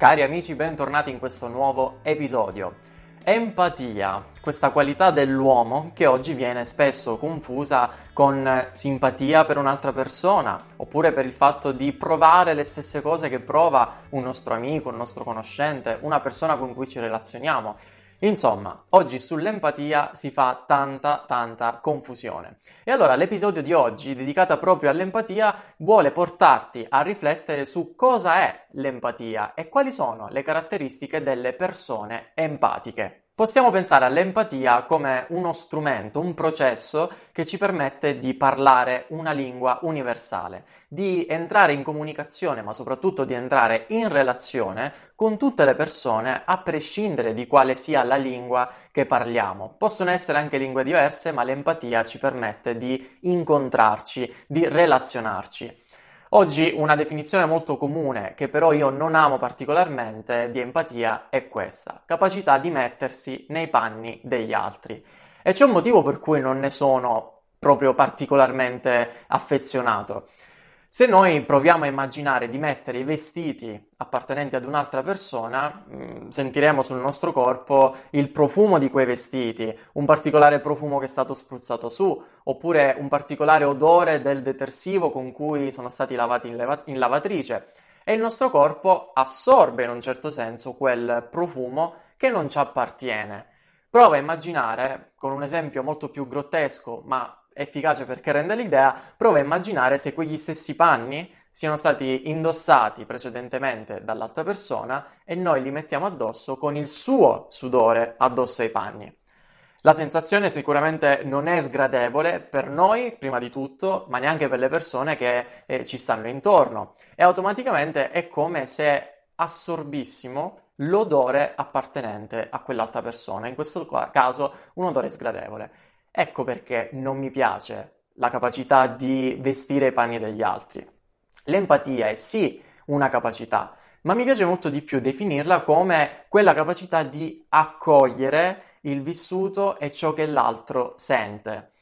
Cari amici, bentornati in questo nuovo episodio. Empatia, questa qualità dell'uomo che oggi viene spesso confusa con simpatia per un'altra persona, oppure per il fatto di provare le stesse cose che prova un nostro amico, un nostro conoscente, una persona con cui ci relazioniamo. Insomma, oggi sull'empatia si fa tanta, tanta confusione. E allora l'episodio di oggi, dedicato proprio all'empatia, vuole portarti a riflettere su cosa è l'empatia e quali sono le caratteristiche delle persone empatiche. Possiamo pensare all'empatia come uno strumento, un processo che ci permette di parlare una lingua universale, di entrare in comunicazione, ma soprattutto di entrare in relazione con tutte le persone, a prescindere di quale sia la lingua che parliamo. Possono essere anche lingue diverse, ma l'empatia ci permette di incontrarci, di relazionarci. Oggi una definizione molto comune, che però io non amo particolarmente, di empatia è questa, capacità di mettersi nei panni degli altri. E c'è un motivo per cui non ne sono proprio particolarmente affezionato. Se noi proviamo a immaginare di mettere i vestiti appartenenti ad un'altra persona, mm, sentiremo sul nostro corpo il profumo di quei vestiti, un particolare profumo che è stato spruzzato su, oppure un particolare odore del detersivo con cui sono stati lavati in, leva- in lavatrice. E il nostro corpo assorbe in un certo senso quel profumo che non ci appartiene. Prova a immaginare, con un esempio molto più grottesco, ma efficace perché rende l'idea, prova a immaginare se quegli stessi panni siano stati indossati precedentemente dall'altra persona e noi li mettiamo addosso con il suo sudore addosso ai panni. La sensazione sicuramente non è sgradevole per noi, prima di tutto, ma neanche per le persone che eh, ci stanno intorno. E automaticamente è come se assorbissimo l'odore appartenente a quell'altra persona, in questo caso un odore sgradevole. Ecco perché non mi piace la capacità di vestire i panni degli altri. L'empatia è sì una capacità, ma mi piace molto di più definirla come quella capacità di accogliere il vissuto e ciò che l'altro sente.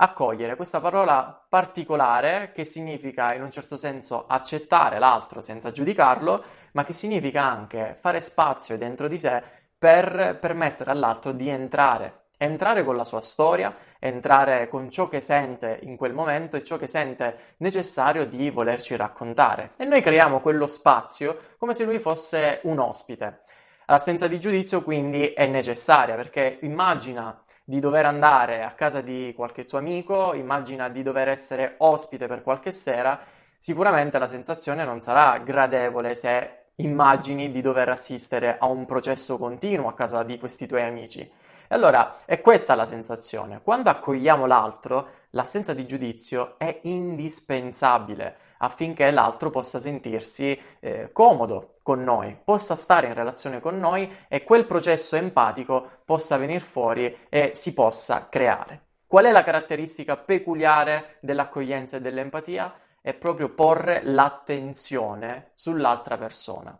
Accogliere, questa parola particolare che significa in un certo senso accettare l'altro senza giudicarlo, ma che significa anche fare spazio dentro di sé per permettere all'altro di entrare entrare con la sua storia, entrare con ciò che sente in quel momento e ciò che sente necessario di volerci raccontare. E noi creiamo quello spazio come se lui fosse un ospite. L'assenza di giudizio quindi è necessaria perché immagina di dover andare a casa di qualche tuo amico, immagina di dover essere ospite per qualche sera, sicuramente la sensazione non sarà gradevole se immagini di dover assistere a un processo continuo a casa di questi tuoi amici. E allora è questa la sensazione. Quando accogliamo l'altro, l'assenza di giudizio è indispensabile affinché l'altro possa sentirsi eh, comodo con noi, possa stare in relazione con noi e quel processo empatico possa venire fuori e si possa creare. Qual è la caratteristica peculiare dell'accoglienza e dell'empatia? È proprio porre l'attenzione sull'altra persona.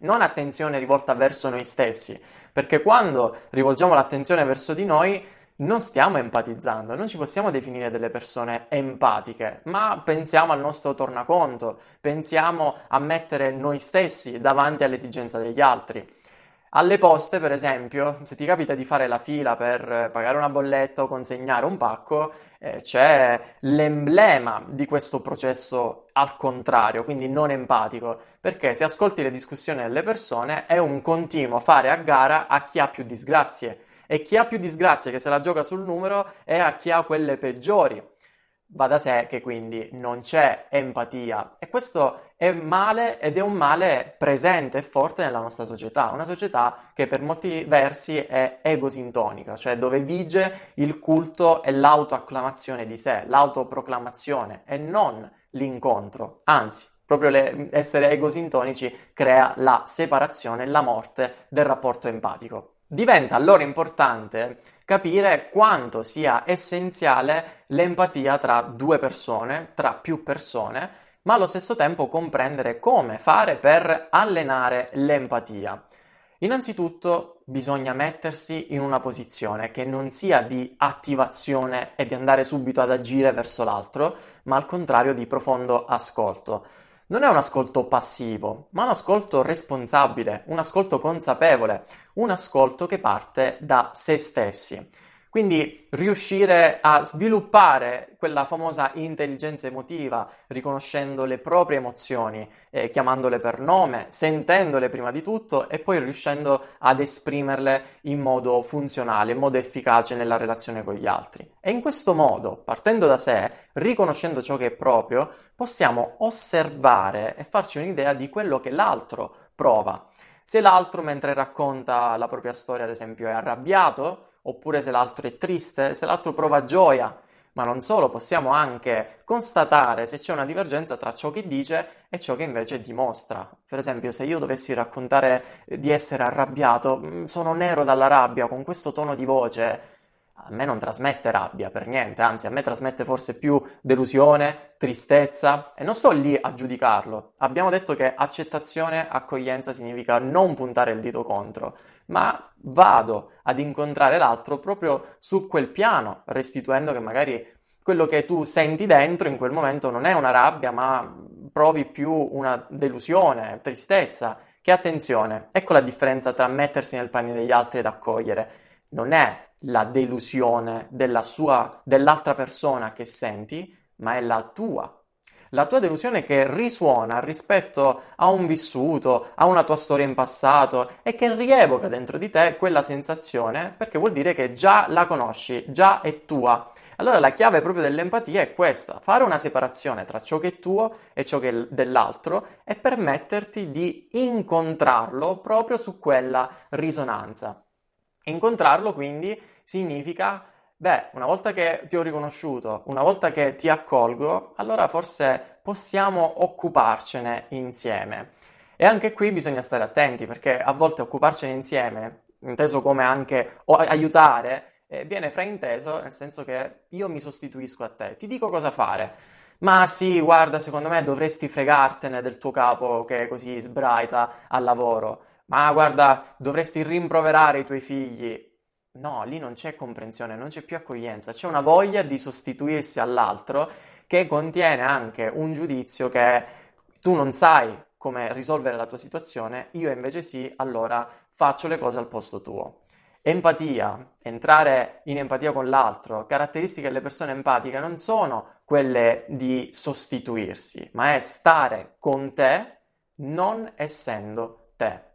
Non attenzione rivolta verso noi stessi, perché quando rivolgiamo l'attenzione verso di noi non stiamo empatizzando, non ci possiamo definire delle persone empatiche, ma pensiamo al nostro tornaconto, pensiamo a mettere noi stessi davanti all'esigenza degli altri. Alle poste, per esempio, se ti capita di fare la fila per pagare una bolletta o consegnare un pacco, eh, c'è l'emblema di questo processo al contrario, quindi non empatico, perché se ascolti le discussioni delle persone è un continuo fare a gara a chi ha più disgrazie. E chi ha più disgrazie che se la gioca sul numero è a chi ha quelle peggiori. Va da sé che quindi non c'è empatia questo è male ed è un male presente e forte nella nostra società, una società che per molti versi è egosintonica, cioè dove vige il culto e l'autoacclamazione di sé, l'autoproclamazione e non l'incontro, anzi proprio le, essere egosintonici crea la separazione e la morte del rapporto empatico. Diventa allora importante capire quanto sia essenziale l'empatia tra due persone, tra più persone, ma allo stesso tempo comprendere come fare per allenare l'empatia. Innanzitutto bisogna mettersi in una posizione che non sia di attivazione e di andare subito ad agire verso l'altro, ma al contrario di profondo ascolto. non è un ascolto passivo, ma un ascolto responsabile, un ascolto consapevole, un ascolto che parte da se stessi. Quindi riuscire a sviluppare quella famosa intelligenza emotiva, riconoscendo le proprie emozioni, eh, chiamandole per nome, sentendole prima di tutto e poi riuscendo ad esprimerle in modo funzionale, in modo efficace nella relazione con gli altri. E in questo modo, partendo da sé, riconoscendo ciò che è proprio, possiamo osservare e farci un'idea di quello che l'altro prova. Se l'altro mentre racconta la propria storia, ad esempio, è arrabbiato, oppure se l'altro è triste, se l'altro prova gioia. Ma non solo, possiamo anche constatare se c'è una divergenza tra ciò che dice e ciò che invece dimostra. Per esempio, se io dovessi raccontare di essere arrabbiato, mm, sono nero dalla rabbia con questo tono di voce, a me non trasmette rabbia per niente, anzi a me trasmette forse più delusione, tristezza e non sto lì a giudicarlo. Abbiamo detto che accettazione, accoglienza significa non puntare il dito contro, ma vado ad incontrare l'altro proprio su quel piano, restituendo che magari quello che tu senti dentro in quel momento non è una rabbia, ma provi più una delusione, tristezza. Che attenzione, ecco la differenza tra mettersi nel panino degli altri ed accogliere. Non è la delusione della sua, dell'altra persona che senti, ma è la tua. La tua delusione che risuona rispetto a un vissuto, a una tua storia in passato e che rievoca dentro di te quella sensazione perché vuol dire che già la conosci, già è tua. Allora la chiave proprio dell'empatia è questa, fare una separazione tra ciò che è tuo e ciò che è dell'altro e permetterti di incontrarlo proprio su quella risonanza. Incontrarlo quindi significa, beh, una volta che ti ho riconosciuto, una volta che ti accolgo, allora forse possiamo occuparcene insieme. E anche qui bisogna stare attenti perché a volte occuparcene insieme, inteso come anche aiutare, eh, viene frainteso nel senso che io mi sostituisco a te, ti dico cosa fare. Ma sì, guarda, secondo me dovresti fregartene del tuo capo che così sbraita al lavoro. Ma guarda, dovresti rimproverare i tuoi figli. No, lì non c'è comprensione, non c'è più accoglienza, c'è una voglia di sostituirsi all'altro che contiene anche un giudizio che tu non sai come risolvere la tua situazione, io invece sì, allora faccio le cose al posto tuo. Empatia, entrare in empatia con l'altro, caratteristiche delle persone empatiche non sono quelle di sostituirsi, ma è stare con te non essendo te.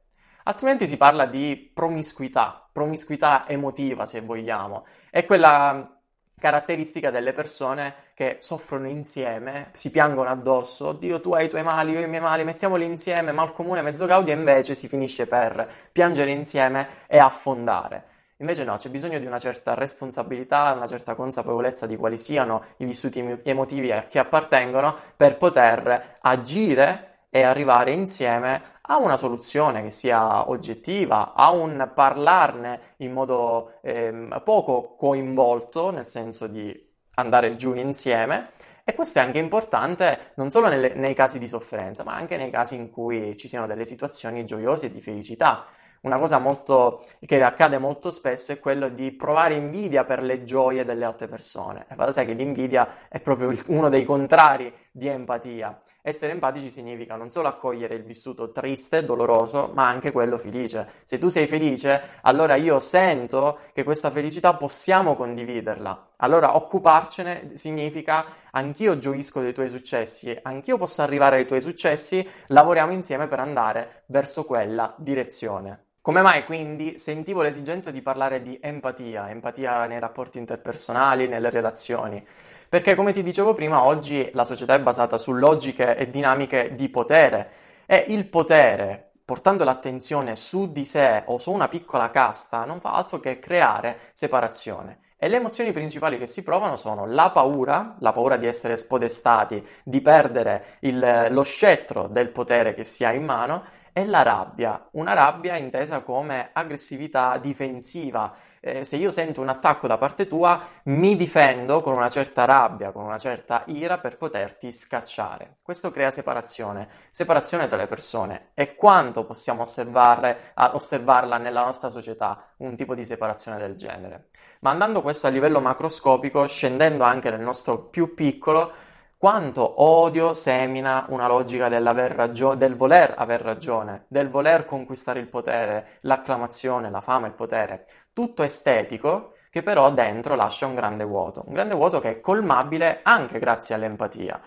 Altrimenti si parla di promiscuità, promiscuità emotiva se vogliamo. È quella caratteristica delle persone che soffrono insieme, si piangono addosso, Dio tu hai i tuoi mali, io i miei mali, mettiamoli insieme, mal comune, mezzo gaudio, e invece si finisce per piangere insieme e affondare. Invece no, c'è bisogno di una certa responsabilità, una certa consapevolezza di quali siano i vissuti emotivi a chi appartengono per poter agire e arrivare insieme a una soluzione che sia oggettiva, a un parlarne in modo eh, poco coinvolto, nel senso di andare giù insieme. E questo è anche importante non solo nelle, nei casi di sofferenza, ma anche nei casi in cui ci siano delle situazioni gioiose e di felicità. Una cosa molto, che accade molto spesso è quello di provare invidia per le gioie delle altre persone. E vado sai che l'invidia è proprio uno dei contrari di empatia. Essere empatici significa non solo accogliere il vissuto triste, doloroso, ma anche quello felice. Se tu sei felice, allora io sento che questa felicità possiamo condividerla. Allora occuparcene significa anch'io gioisco dei tuoi successi, anch'io posso arrivare ai tuoi successi, lavoriamo insieme per andare verso quella direzione. Come mai quindi sentivo l'esigenza di parlare di empatia, empatia nei rapporti interpersonali, nelle relazioni? Perché come ti dicevo prima, oggi la società è basata su logiche e dinamiche di potere e il potere, portando l'attenzione su di sé o su una piccola casta, non fa altro che creare separazione. E le emozioni principali che si provano sono la paura, la paura di essere spodestati, di perdere il, lo scettro del potere che si ha in mano, e la rabbia, una rabbia intesa come aggressività difensiva, eh, se io sento un attacco da parte tua, mi difendo con una certa rabbia, con una certa ira per poterti scacciare. Questo crea separazione, separazione tra le persone. E quanto possiamo osservarla nella nostra società, un tipo di separazione del genere? Ma andando questo a livello macroscopico, scendendo anche nel nostro più piccolo, quanto odio semina una logica raggio- del voler aver ragione, del voler conquistare il potere, l'acclamazione, la fama, il potere. Tutto estetico che però dentro lascia un grande vuoto, un grande vuoto che è colmabile anche grazie all'empatia.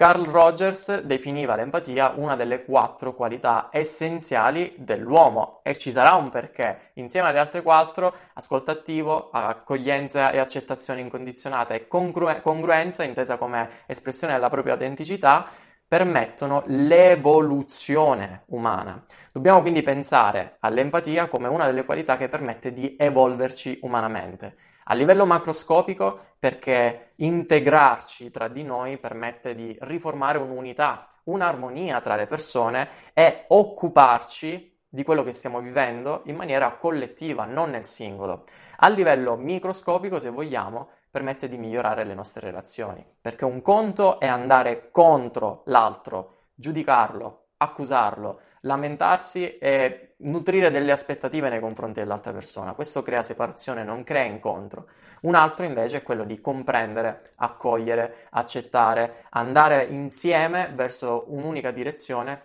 Carl Rogers definiva l'empatia una delle quattro qualità essenziali dell'uomo e ci sarà un perché. Insieme alle altre quattro, ascolto attivo, accoglienza e accettazione incondizionata e congru- congruenza, intesa come espressione della propria autenticità, permettono l'evoluzione umana. Dobbiamo quindi pensare all'empatia come una delle qualità che permette di evolverci umanamente. A livello macroscopico, perché integrarci tra di noi permette di riformare un'unità, un'armonia tra le persone e occuparci di quello che stiamo vivendo in maniera collettiva, non nel singolo. A livello microscopico, se vogliamo, permette di migliorare le nostre relazioni, perché un conto è andare contro l'altro, giudicarlo, accusarlo, lamentarsi e nutrire delle aspettative nei confronti dell'altra persona. Questo crea separazione, non crea incontro. Un altro invece è quello di comprendere, accogliere, accettare, andare insieme verso un'unica direzione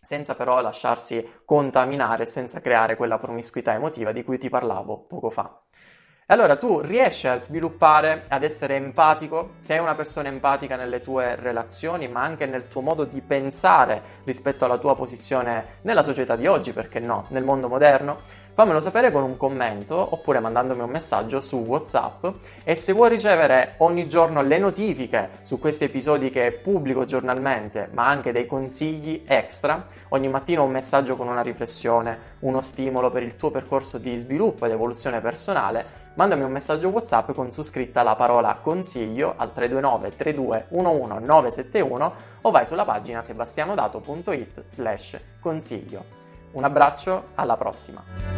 senza però lasciarsi contaminare, senza creare quella promiscuità emotiva di cui ti parlavo poco fa. Allora tu riesci a sviluppare, ad essere empatico, sei una persona empatica nelle tue relazioni, ma anche nel tuo modo di pensare rispetto alla tua posizione nella società di oggi, perché no, nel mondo moderno? Fammelo sapere con un commento oppure mandandomi un messaggio su WhatsApp e se vuoi ricevere ogni giorno le notifiche su questi episodi che pubblico giornalmente, ma anche dei consigli extra, ogni mattina un messaggio con una riflessione, uno stimolo per il tuo percorso di sviluppo ed evoluzione personale, mandami un messaggio WhatsApp con su scritta la parola consiglio al 329 32 11 971 o vai sulla pagina sebastianodato.it slash consiglio. Un abbraccio, alla prossima!